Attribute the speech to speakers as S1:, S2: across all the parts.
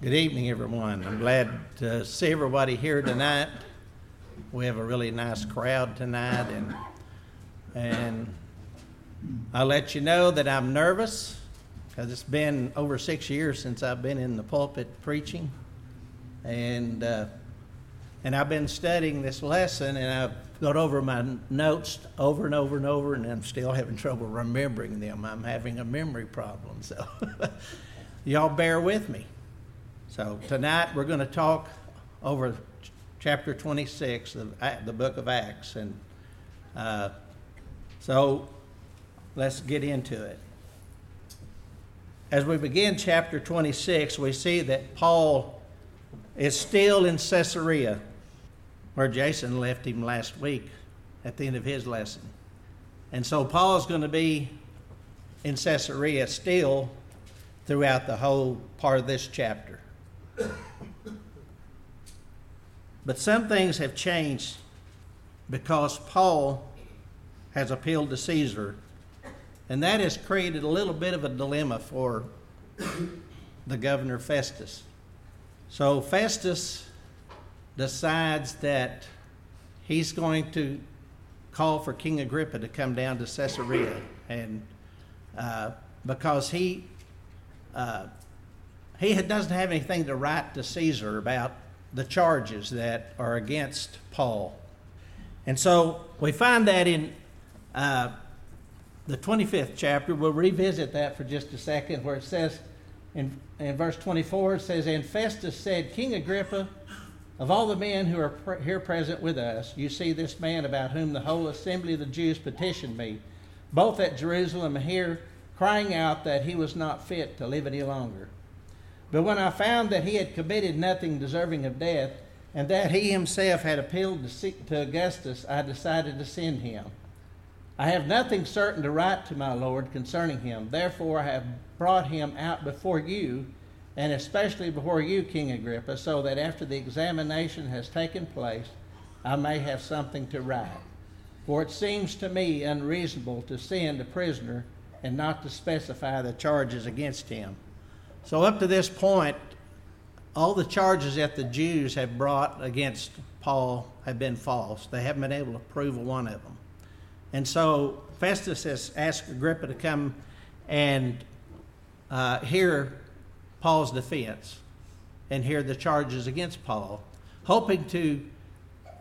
S1: Good evening, everyone. I'm glad to see everybody here tonight. We have a really nice crowd tonight, and and I'll let you know that I'm nervous because it's been over six years since I've been in the pulpit preaching, and uh, and I've been studying this lesson, and I've gone over my notes over and over and over, and I'm still having trouble remembering them. I'm having a memory problem, so y'all bear with me. So tonight we're going to talk over chapter 26 of the book of Acts, and uh, so let's get into it. As we begin chapter 26, we see that Paul is still in Caesarea, where Jason left him last week at the end of his lesson. And so Paul's going to be in Caesarea still throughout the whole part of this chapter. But some things have changed because Paul has appealed to Caesar, and that has created a little bit of a dilemma for the governor Festus. So Festus decides that he's going to call for King Agrippa to come down to Caesarea, and uh, because he uh, he doesn't have anything to write to Caesar about the charges that are against Paul. And so we find that in uh, the 25th chapter. We'll revisit that for just a second, where it says in, in verse 24, it says, And Festus said, King Agrippa, of all the men who are pre- here present with us, you see this man about whom the whole assembly of the Jews petitioned me, both at Jerusalem and here, crying out that he was not fit to live any longer. But when I found that he had committed nothing deserving of death, and that he himself had appealed to Augustus, I decided to send him. I have nothing certain to write to my Lord concerning him. Therefore, I have brought him out before you, and especially before you, King Agrippa, so that after the examination has taken place, I may have something to write. For it seems to me unreasonable to send a prisoner and not to specify the charges against him. So, up to this point, all the charges that the Jews have brought against Paul have been false. They haven't been able to prove one of them. And so Festus has asked Agrippa to come and uh, hear Paul's defense and hear the charges against Paul, hoping to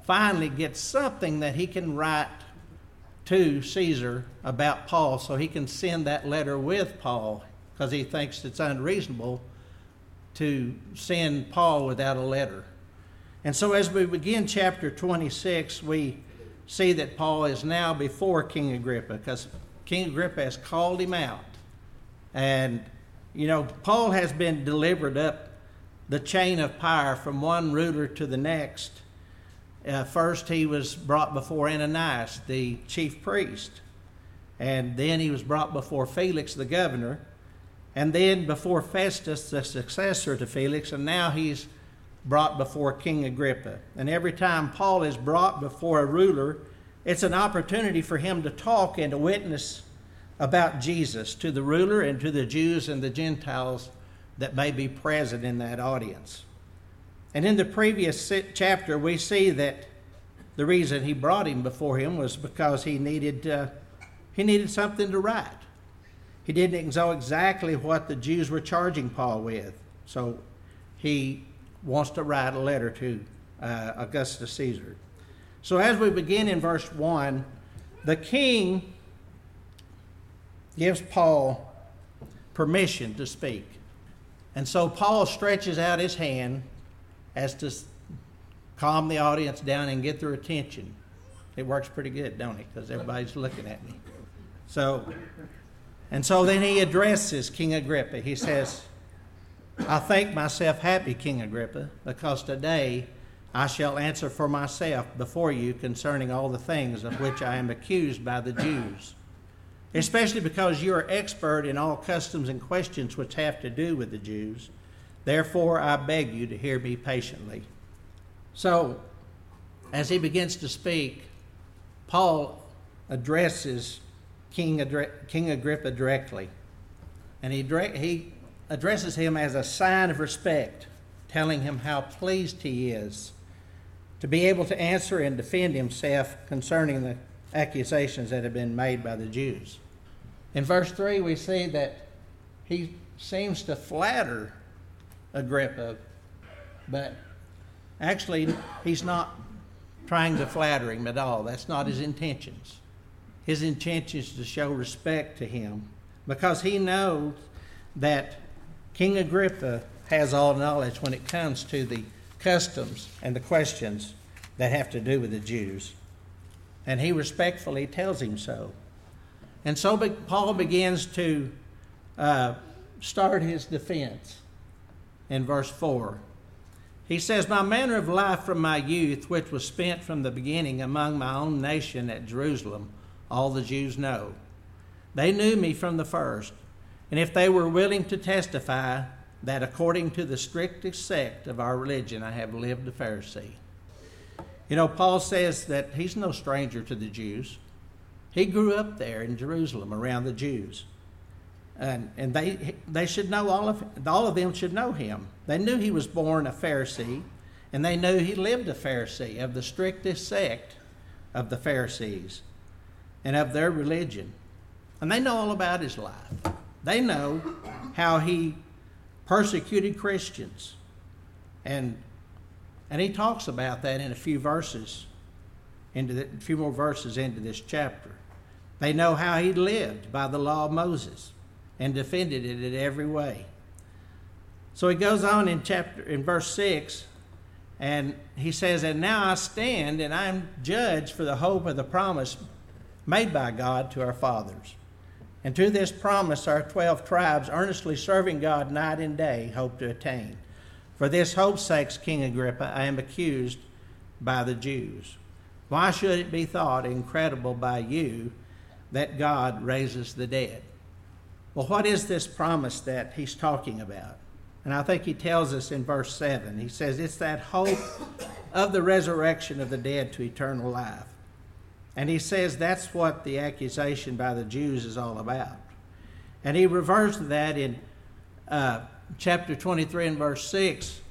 S1: finally get something that he can write to Caesar about Paul so he can send that letter with Paul because he thinks it's unreasonable to send Paul without a letter. And so, as we begin chapter 26, we see that Paul is now before King Agrippa because King Agrippa has called him out. And, you know, Paul has been delivered up the chain of power from one ruler to the next. Uh, first, he was brought before Ananias, the chief priest. And then he was brought before Felix, the governor and then before Festus, the successor to Felix, and now he's brought before King Agrippa. And every time Paul is brought before a ruler, it's an opportunity for him to talk and to witness about Jesus to the ruler and to the Jews and the Gentiles that may be present in that audience. And in the previous chapter, we see that the reason he brought him before him was because he needed, uh, he needed something to write he didn't know exactly what the Jews were charging Paul with. So he wants to write a letter to uh, Augustus Caesar. So as we begin in verse 1, the king gives Paul permission to speak. And so Paul stretches out his hand as to calm the audience down and get their attention. It works pretty good, don't it? Because everybody's looking at me. So and so then he addresses King Agrippa. He says, I think myself happy, King Agrippa, because today I shall answer for myself before you concerning all the things of which I am accused by the Jews, especially because you are expert in all customs and questions which have to do with the Jews. Therefore, I beg you to hear me patiently. So, as he begins to speak, Paul addresses King, King Agrippa directly. And he, he addresses him as a sign of respect, telling him how pleased he is to be able to answer and defend himself concerning the accusations that have been made by the Jews. In verse 3, we see that he seems to flatter Agrippa, but actually, he's not trying to flatter him at all. That's not his intentions. His intention is to show respect to him because he knows that King Agrippa has all knowledge when it comes to the customs and the questions that have to do with the Jews. And he respectfully tells him so. And so Paul begins to uh, start his defense in verse 4. He says, My manner of life from my youth, which was spent from the beginning among my own nation at Jerusalem, all the Jews know. They knew me from the first. And if they were willing to testify that according to the strictest sect of our religion, I have lived a Pharisee. You know, Paul says that he's no stranger to the Jews. He grew up there in Jerusalem around the Jews. And, and they, they should know all of all of them should know him. They knew he was born a Pharisee, and they knew he lived a Pharisee of the strictest sect of the Pharisees and of their religion. And they know all about his life. They know how he persecuted Christians. And, and he talks about that in a few verses, into the, a few more verses into this chapter. They know how he lived by the law of Moses and defended it in every way. So he goes on in chapter in verse 6 and he says, And now I stand and I am judged for the hope of the promise made by God to our fathers. And to this promise our twelve tribes, earnestly serving God night and day, hope to attain. For this hope's sake, King Agrippa, I am accused by the Jews. Why should it be thought incredible by you that God raises the dead? Well, what is this promise that he's talking about? And I think he tells us in verse 7. He says, It's that hope of the resurrection of the dead to eternal life. And he says that's what the accusation by the Jews is all about. And he refers to that in uh, chapter 23 and verse 6,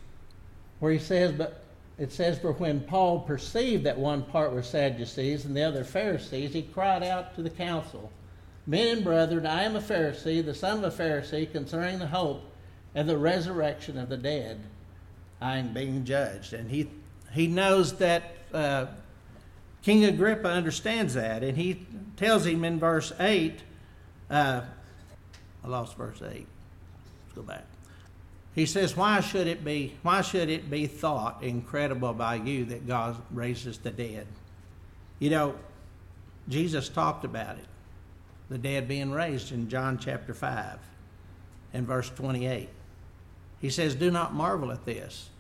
S1: where he says, But it says, For when Paul perceived that one part were Sadducees and the other Pharisees, he cried out to the council, Men and brethren, I am a Pharisee, the son of a Pharisee, concerning the hope and the resurrection of the dead. I am being judged. And he, he knows that. Uh, King Agrippa understands that, and he tells him in verse 8, uh, I lost verse 8. Let's go back. He says, Why should it be, why should it be thought incredible by you that God raises the dead? You know, Jesus talked about it, the dead being raised in John chapter 5 and verse 28. He says, Do not marvel at this,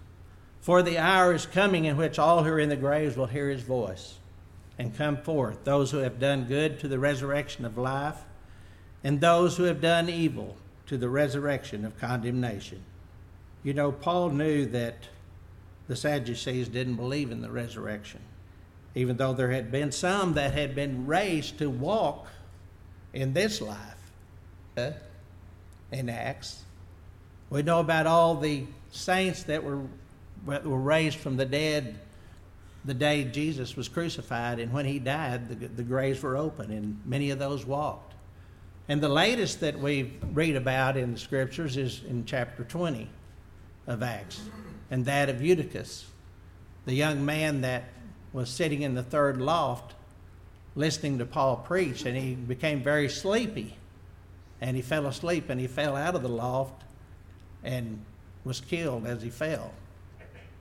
S1: for the hour is coming in which all who are in the graves will hear his voice and come forth, those who have done good to the resurrection of life, and those who have done evil to the resurrection of condemnation. You know, Paul knew that the Sadducees didn't believe in the resurrection, even though there had been some that had been raised to walk in this life in Acts. We know about all the saints that were, were raised from the dead the day Jesus was crucified, and when he died, the, the graves were open, and many of those walked. And the latest that we read about in the scriptures is in chapter 20 of Acts, and that of Eutychus, the young man that was sitting in the third loft listening to Paul preach, and he became very sleepy. And he fell asleep, and he fell out of the loft and was killed as he fell.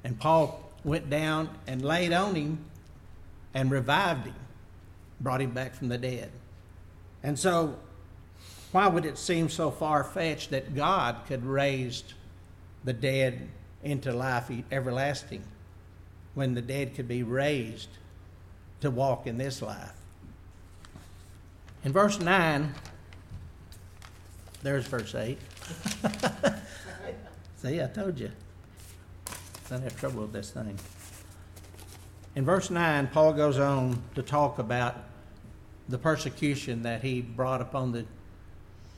S1: And Paul went down and laid on him and revived him, brought him back from the dead. And so, why would it seem so far fetched that God could raise the dead into life everlasting when the dead could be raised to walk in this life? In verse 9, there's verse 8. See, I told you. I have trouble with this thing. In verse 9, Paul goes on to talk about the persecution that he brought upon the,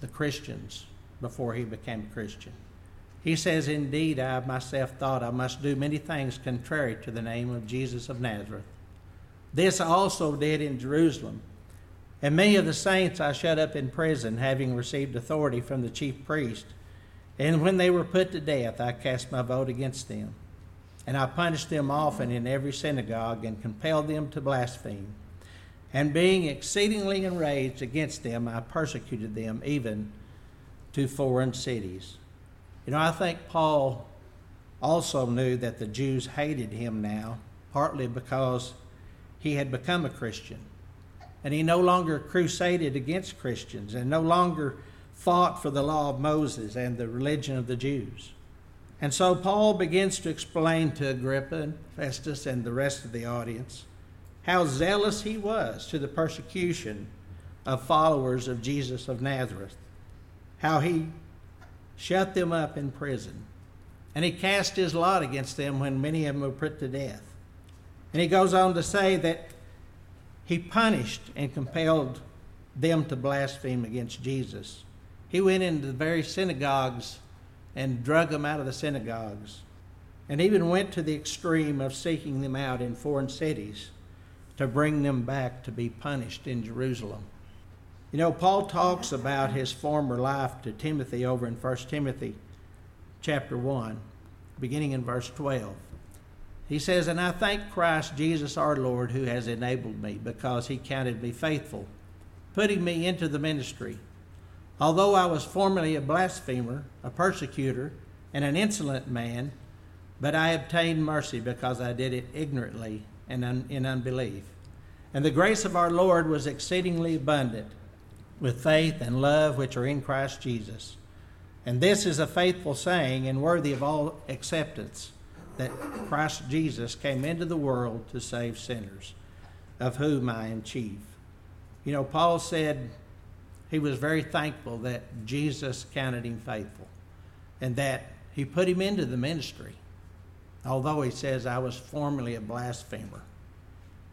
S1: the Christians before he became a Christian. He says, Indeed, I myself thought I must do many things contrary to the name of Jesus of Nazareth. This I also did in Jerusalem. And many of the saints I shut up in prison, having received authority from the chief priest. And when they were put to death, I cast my vote against them. And I punished them often in every synagogue, and compelled them to blaspheme. And being exceedingly enraged against them, I persecuted them even to foreign cities. You know, I think Paul also knew that the Jews hated him now, partly because he had become a Christian. And he no longer crusaded against Christians and no longer fought for the law of Moses and the religion of the Jews. And so Paul begins to explain to Agrippa and Festus and the rest of the audience how zealous he was to the persecution of followers of Jesus of Nazareth, how he shut them up in prison, and he cast his lot against them when many of them were put to death. And he goes on to say that he punished and compelled them to blaspheme against Jesus. He went into the very synagogues and drug them out of the synagogues, and even went to the extreme of seeking them out in foreign cities to bring them back to be punished in Jerusalem. You know, Paul talks about his former life to Timothy over in 1 Timothy chapter 1, beginning in verse 12. He says, And I thank Christ Jesus our Lord who has enabled me because he counted me faithful, putting me into the ministry. Although I was formerly a blasphemer, a persecutor, and an insolent man, but I obtained mercy because I did it ignorantly and un- in unbelief. And the grace of our Lord was exceedingly abundant with faith and love which are in Christ Jesus. And this is a faithful saying and worthy of all acceptance that Christ Jesus came into the world to save sinners, of whom I am chief. You know, Paul said he was very thankful that Jesus counted him faithful and that he put him into the ministry. Although he says, I was formerly a blasphemer,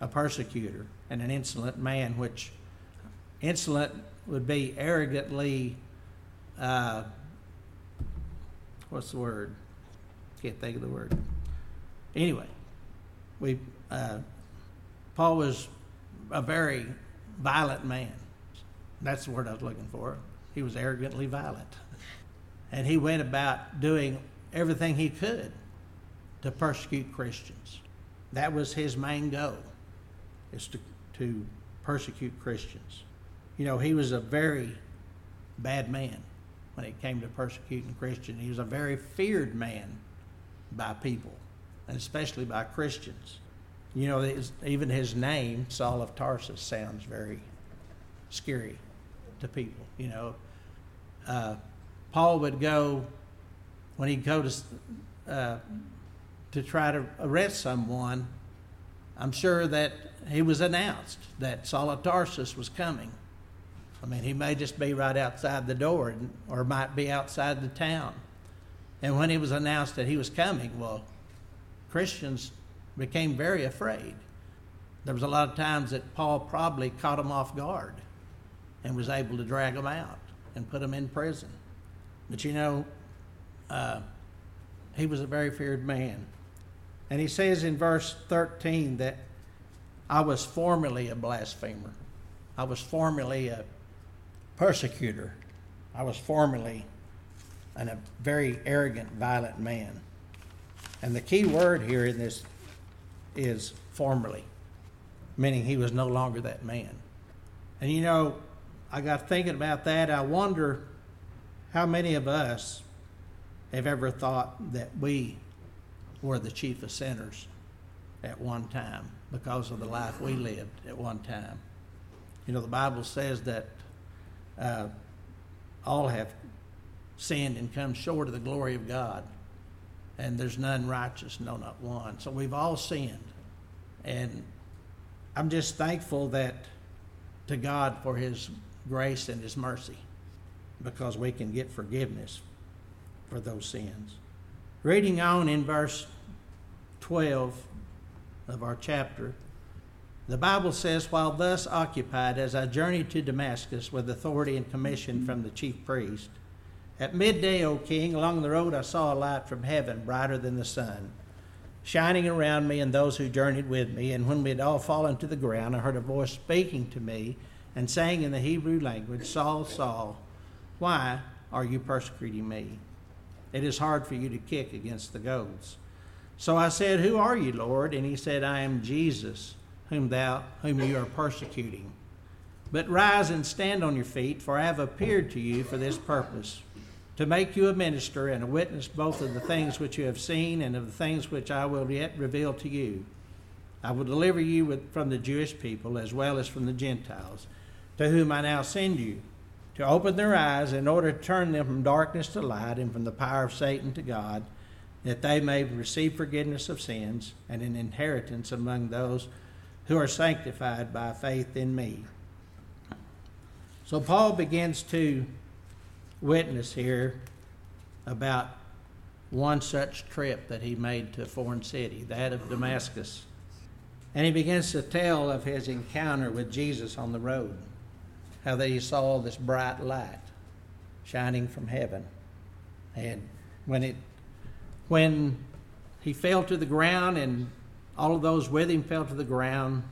S1: a persecutor, and an insolent man, which insolent would be arrogantly, uh, what's the word? Can't think of the word. Anyway, we uh, Paul was a very violent man. That's the word I was looking for. He was arrogantly violent. And he went about doing everything he could to persecute Christians. That was his main goal, is to, to persecute Christians. You know, he was a very bad man when it came to persecuting Christians. He was a very feared man by people, and especially by Christians. You know, even his name, Saul of Tarsus, sounds very scary to people. You know, uh, Paul would go when he'd go to uh, to try to arrest someone. I'm sure that he was announced that Saul of Tarsus was coming I mean, he may just be right outside the door or might be outside the town. And when he was announced that he was coming, well, Christians became very afraid. There was a lot of times that Paul probably caught them off guard and was able to drag them out and put them in prison. But you know, uh, he was a very feared man. And he says in verse 13 that I was formerly a blasphemer. I was formerly a persecutor. I was formerly an, a very arrogant, violent man. And the key word here in this is formerly, meaning he was no longer that man. And you know, I got thinking about that. I wonder how many of us have ever thought that we were the chief of sinners at one time because of the life we lived at one time. You know, the Bible says that uh, all have sinned and come short of the glory of God. And there's none righteous, no, not one. So we've all sinned. And I'm just thankful that to God for his grace and his mercy because we can get forgiveness for those sins. Reading on in verse 12 of our chapter, the Bible says, While thus occupied, as I journeyed to Damascus with authority and commission from the chief priest, At midday, O king, along the road I saw a light from heaven, brighter than the sun, shining around me and those who journeyed with me. And when we had all fallen to the ground, I heard a voice speaking to me and saying in the Hebrew language, Saul, Saul, why are you persecuting me? It is hard for you to kick against the goads. So I said, Who are you, Lord? And he said, I am Jesus, whom thou whom you are persecuting. But rise and stand on your feet, for I have appeared to you for this purpose, to make you a minister and a witness both of the things which you have seen and of the things which I will yet reveal to you. I will deliver you with, from the Jewish people as well as from the Gentiles, to whom I now send you, to open their eyes in order to turn them from darkness to light and from the power of Satan to God, that they may receive forgiveness of sins and an inheritance among those who are sanctified by faith in me. So Paul begins to witness here about one such trip that he made to a foreign city, that of Damascus. And he begins to tell of his encounter with Jesus on the road, how he saw this bright light shining from heaven. And when it when he fell to the ground and all of those with him fell to the ground,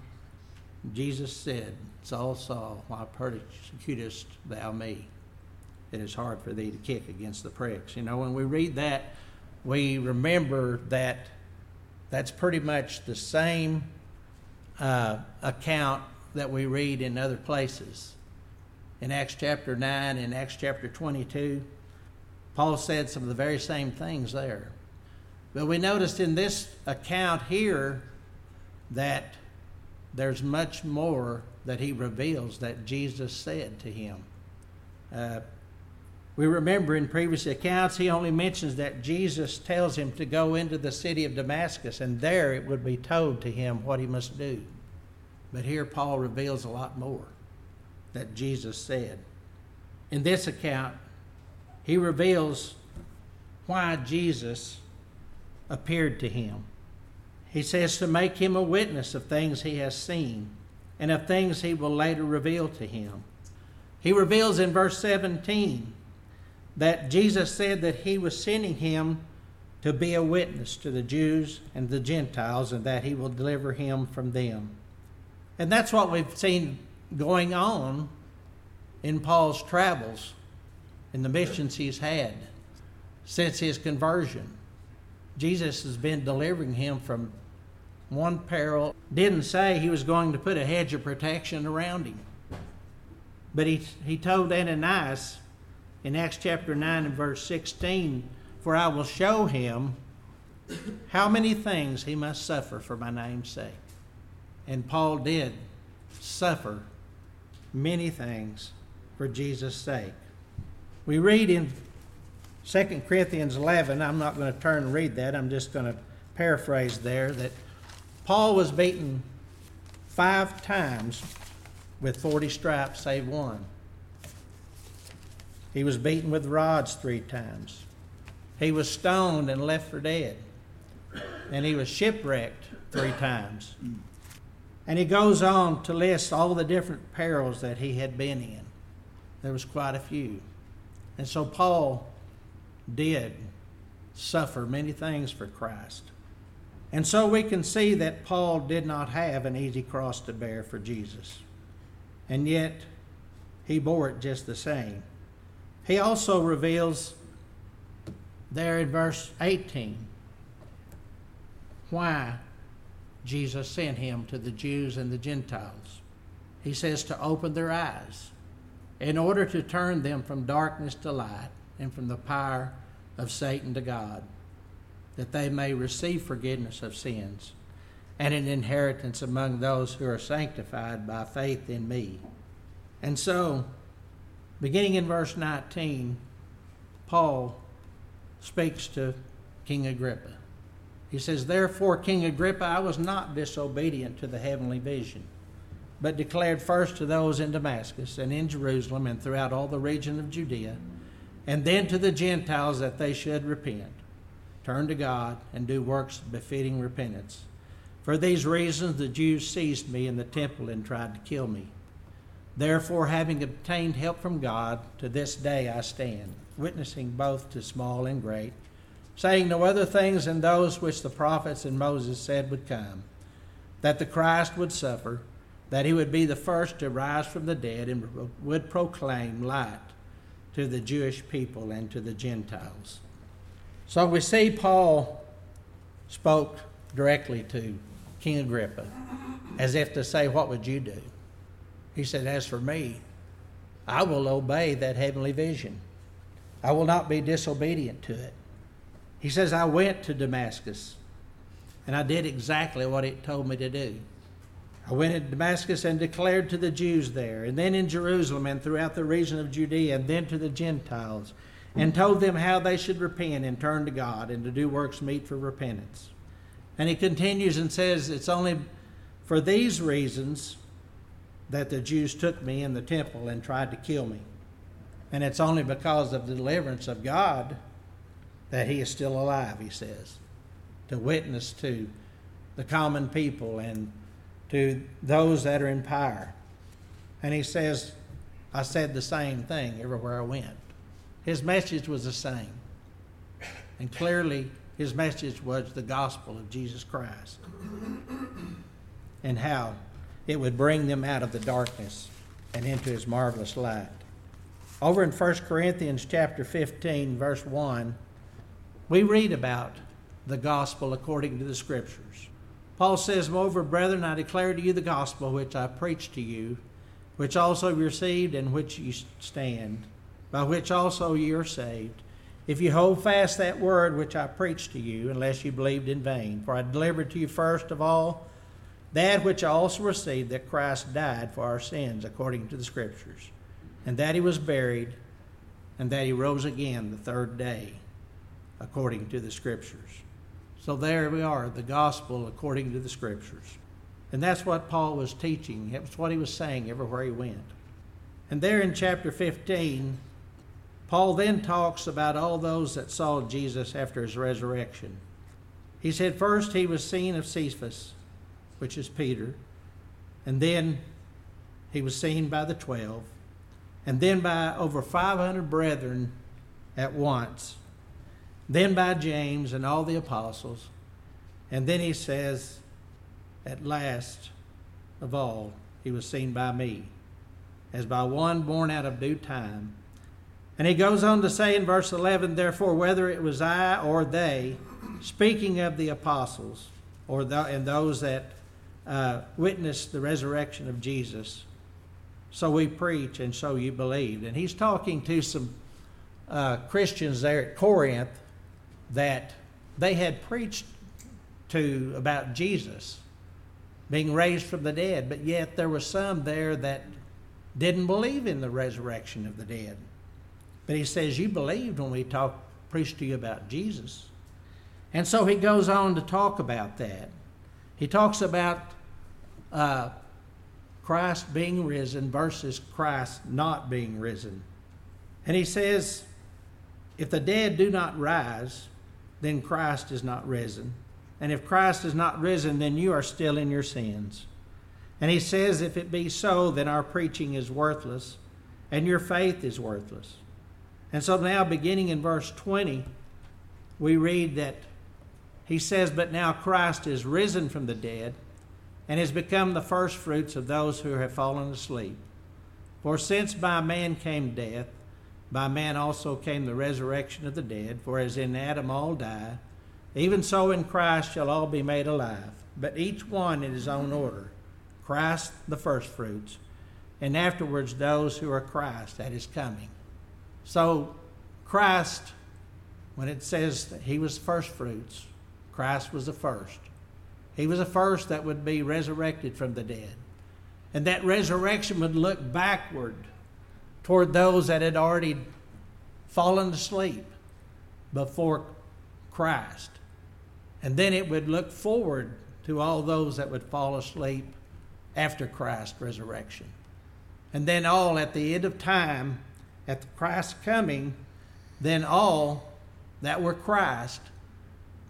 S1: Jesus said, Saul, Saul, why persecutest thou me? It is hard for thee to kick against the pricks. You know, when we read that, we remember that that's pretty much the same uh, account that we read in other places. In Acts chapter 9 and Acts chapter 22, Paul said some of the very same things there. But we noticed in this account here that there's much more that he reveals that Jesus said to him. Uh, we remember in previous accounts, he only mentions that Jesus tells him to go into the city of Damascus, and there it would be told to him what he must do. But here, Paul reveals a lot more that Jesus said. In this account, he reveals why Jesus appeared to him. He says to make him a witness of things he has seen and of things he will later reveal to him. He reveals in verse 17 that Jesus said that he was sending him to be a witness to the Jews and the Gentiles and that he will deliver him from them. And that's what we've seen going on in Paul's travels and the missions he's had since his conversion. Jesus has been delivering him from one peril. Didn't say he was going to put a hedge of protection around him. But he, he told Ananias in Acts chapter 9 and verse 16, For I will show him how many things he must suffer for my name's sake. And Paul did suffer many things for Jesus' sake. We read in 2 Corinthians 11, I'm not going to turn and read that, I'm just going to paraphrase there, that Paul was beaten five times with 40 stripes, save one. He was beaten with rods three times. He was stoned and left for dead. And he was shipwrecked three times. And he goes on to list all the different perils that he had been in. There was quite a few. And so Paul did suffer many things for Christ. And so we can see that Paul did not have an easy cross to bear for Jesus. And yet, he bore it just the same. He also reveals there in verse 18 why Jesus sent him to the Jews and the Gentiles. He says to open their eyes in order to turn them from darkness to light and from the power of Satan to God, that they may receive forgiveness of sins and an inheritance among those who are sanctified by faith in me. And so, beginning in verse 19, Paul speaks to King Agrippa. He says, Therefore, King Agrippa, I was not disobedient to the heavenly vision, but declared first to those in Damascus and in Jerusalem and throughout all the region of Judea and then to the Gentiles that they should repent, turn to God, and do works befitting repentance. For these reasons the Jews seized me in the temple and tried to kill me. Therefore, having obtained help from God, to this day I stand. witnessing both to small and great, saying no other things than those which the prophets and Moses said would come that the Christ would suffer, that he would be the first to rise from the dead, and would proclaim light to the Jewish people and to the Gentiles. So we see Paul spoke directly to King Agrippa as if to say, What would you do? He said, As for me, I will obey that heavenly vision. I will not be disobedient to it. He says, I went to Damascus and I did exactly what it told me to do. I went to Damascus and declared to the Jews there, and then in Jerusalem and throughout the region of Judea, and then to the Gentiles, and told them how they should repent and turn to God and to do works meet for repentance. And he continues and says, It's only for these reasons that the Jews took me in the temple and tried to kill me. And it's only because of the deliverance of God that he is still alive, he says, to witness to the common people and to those that are in power. And he says, I said the same thing everywhere I went. His message was the same. And clearly, his message was the gospel of Jesus Christ and how it would bring them out of the darkness and into his marvelous light. Over in 1 Corinthians chapter 15 verse 1, we read about the gospel according to the scriptures. Paul says, Moreover, brethren, I declare to you the gospel which I preached to you, which also you received and which you stand, by which also you are saved, if you hold fast that word which I preached to you, unless you believed in vain. For I delivered to you first of all that which I also received, that Christ died for our sins according to the Scriptures, and that he was buried, and that he rose again the third day according to the Scriptures. So there we are, the gospel according to the Scriptures. And that's what Paul was teaching. That's what he was saying everywhere he went. And there in chapter 15, Paul then talks about all those that saw Jesus after his resurrection. He said, First, he was seen of Cephas which is Peter. And then he was seen by the twelve, and then by over 500 brethren at once, then by James and all the apostles. And then he says, At last of all, he was seen by me, as by one born out of due time. And he goes on to say in verse 11, Therefore, whether it was I or they, speaking of the apostles, or the, and those that uh, witnessed the resurrection of Jesus. So we preach, and so you believed. And he's talking to some uh, Christians there at Corinth that they had preached to about Jesus being raised from the dead, but yet there were some there that didn't believe in the resurrection of the dead. But he says, You believed when we talked, preached to you about Jesus. And so he goes on to talk about that. He talks about uh, Christ being risen versus Christ not being risen. And he says, if the dead do not rise, then Christ is not risen. And if Christ is not risen, then you are still in your sins. And he says, if it be so, then our preaching is worthless and your faith is worthless. And so now, beginning in verse 20, we read that he says, But now Christ is risen from the dead and has become the firstfruits of those who have fallen asleep. For since by man came death, by man also came the resurrection of the dead. For as in Adam all die, even so in Christ shall all be made alive, but each one in his own order. Christ the firstfruits, and afterwards those who are Christ at his coming. So, Christ, when it says that he was firstfruits, Christ was the first. He was the first that would be resurrected from the dead. And that resurrection would look backward toward those that had already fallen asleep before Christ. And then it would look forward to all those that would fall asleep after Christ's resurrection. And then all at the end of time, at Christ's coming, then all that were Christ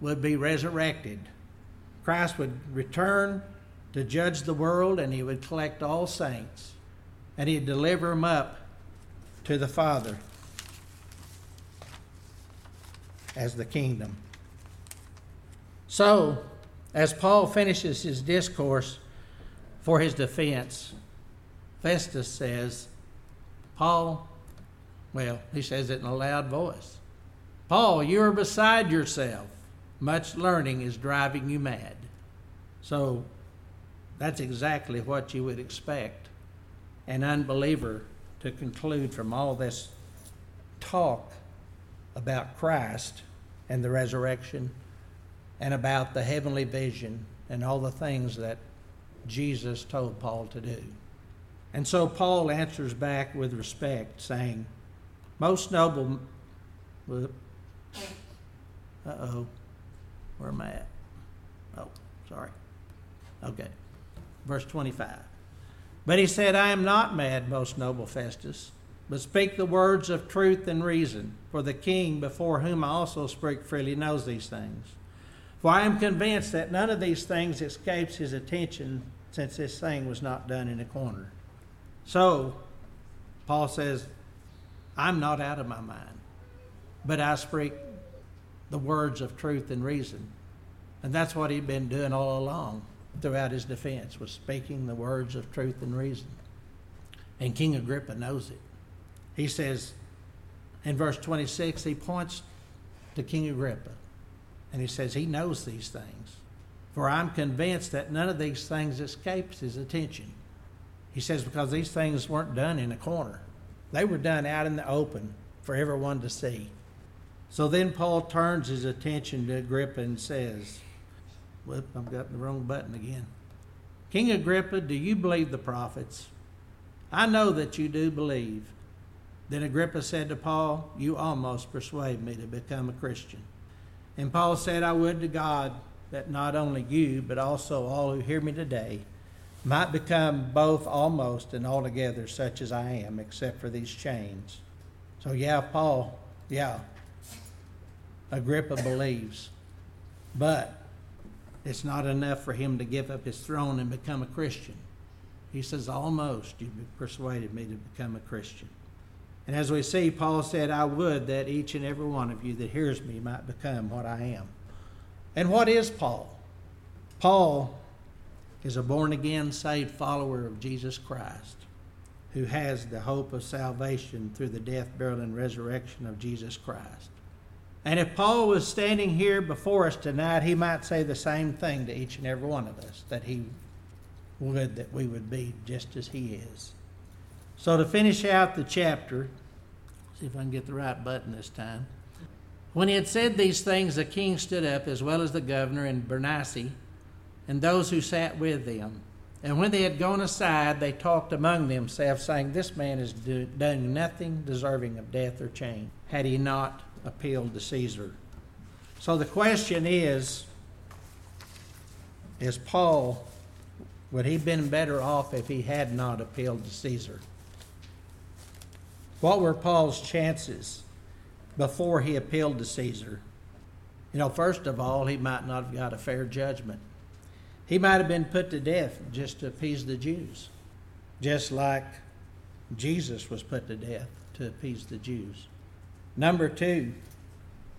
S1: would be resurrected. Christ would return to judge the world and he would collect all saints and he'd deliver them up to the Father. as the kingdom. So, as Paul finishes his discourse for his defense, Festus says, Paul, well, he says it in a loud voice Paul, you are beside yourself. Much learning is driving you mad. So that's exactly what you would expect an unbeliever to conclude from all this talk about Christ and the resurrection and about the heavenly vision and all the things that Jesus told Paul to do. And so Paul answers back with respect, saying, Most noble. Uh oh. Where am I at? Oh, sorry. Okay. Verse 25. But he said, I am not mad, most noble Festus, but speak the words of truth and reason, for the king before whom I also speak freely knows these things. For I am convinced that none of these things escapes his attention, since this thing was not done in a corner. So, Paul says, I'm not out of my mind, but I speak the words of truth and reason. And that's what he'd been doing all along throughout his defense, was speaking the words of truth and reason. And King Agrippa knows it. He says, in verse 26, he points to King Agrippa and he says, He knows these things. For I'm convinced that none of these things escapes his attention. He says, because these things weren't done in a corner, they were done out in the open for everyone to see. So then Paul turns his attention to Agrippa and says, Whoop, I've got the wrong button again. King Agrippa, do you believe the prophets? I know that you do believe. Then Agrippa said to Paul, You almost persuade me to become a Christian. And Paul said, I would to God that not only you, but also all who hear me today might become both almost and altogether such as I am, except for these chains. So, yeah, Paul, yeah, Agrippa believes. But it's not enough for him to give up his throne and become a Christian. He says, Almost you persuaded me to become a Christian. And as we see, Paul said, I would that each and every one of you that hears me might become what I am. And what is Paul? Paul is a born again, saved follower of Jesus Christ who has the hope of salvation through the death, burial, and resurrection of Jesus Christ. And if Paul was standing here before us tonight, he might say the same thing to each and every one of us that he would that we would be just as he is. So to finish out the chapter, see if I can get the right button this time. When he had said these things, the king stood up, as well as the governor and Bernice, and those who sat with them. And when they had gone aside, they talked among themselves, saying, This man has do, done nothing deserving of death or chain, had he not appealed to Caesar. So the question is Is Paul, would he been better off if he had not appealed to Caesar? What were Paul's chances before he appealed to Caesar? You know, first of all, he might not have got a fair judgment. He might have been put to death just to appease the Jews, just like Jesus was put to death to appease the Jews. Number two,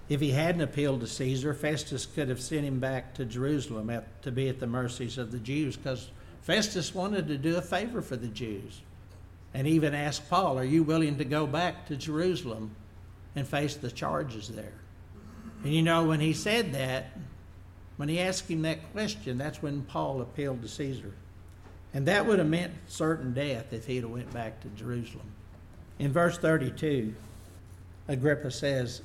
S1: if he hadn't appealed to Caesar, Festus could have sent him back to Jerusalem at, to be at the mercies of the Jews because Festus wanted to do a favor for the Jews and even asked Paul, Are you willing to go back to Jerusalem and face the charges there? And you know, when he said that, when he asked him that question, that's when Paul appealed to Caesar. And that would have meant certain death if he'd have went back to Jerusalem. In verse 32, Agrippa says,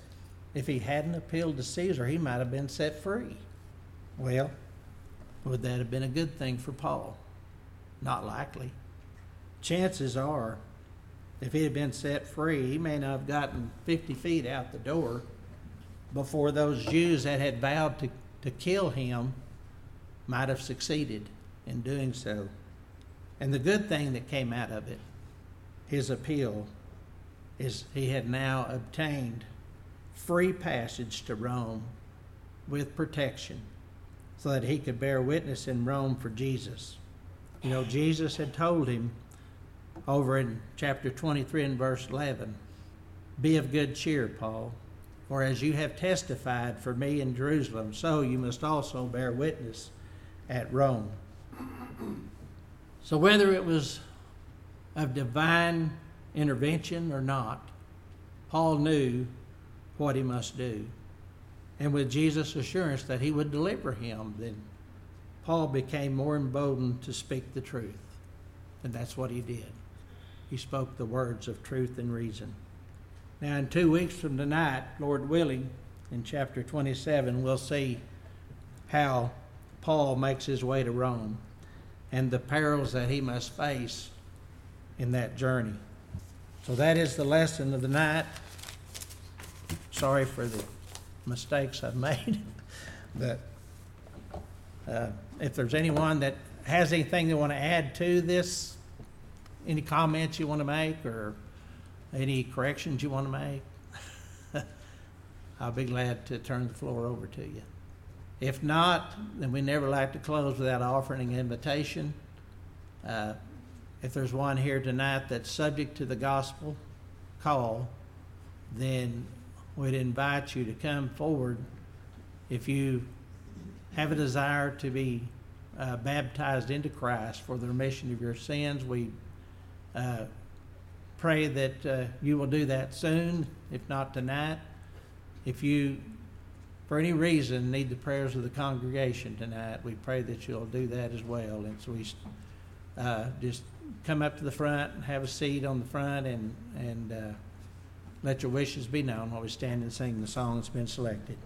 S1: if he hadn't appealed to Caesar, he might have been set free. Well, would that have been a good thing for Paul? Not likely chances are, if he had been set free, he may not have gotten 50 feet out the door before those Jews that had vowed to, to kill him might have succeeded in doing so. And the good thing that came out of it, his appeal, is he had now obtained free passage to Rome with protection so that he could bear witness in Rome for Jesus. You know, Jesus had told him over in chapter 23 and verse 11 Be of good cheer, Paul, For as you have testified for me in Jerusalem, so you must also bear witness at Rome. So, whether it was of divine intervention or not, Paul knew what he must do. And with Jesus' assurance that he would deliver him, then Paul became more emboldened to speak the truth. And that's what he did. He spoke the words of truth and reason. Now, in two weeks from tonight, Lord willing, in chapter 27, we'll see how Paul makes his way to Rome and the perils that he must face in that journey. So, that is the lesson of the night. Sorry for the mistakes I've made. but uh, if there's anyone that has anything they want to add to this, any comments you want to make or any corrections you want to make, I'll be glad to turn the floor over to you. If not, then we never like to close without offering an invitation. Uh, if there's one here tonight that's subject to the gospel call, then we'd invite you to come forward. If you have a desire to be uh, baptized into Christ for the remission of your sins, we uh, pray that uh, you will do that soon, if not tonight. If you, for any reason, need the prayers of the congregation tonight, we pray that you'll do that as well. And so we uh, just come up to the front and have a seat on the front and, and uh, let your wishes be known while we stand and sing the song that's been selected.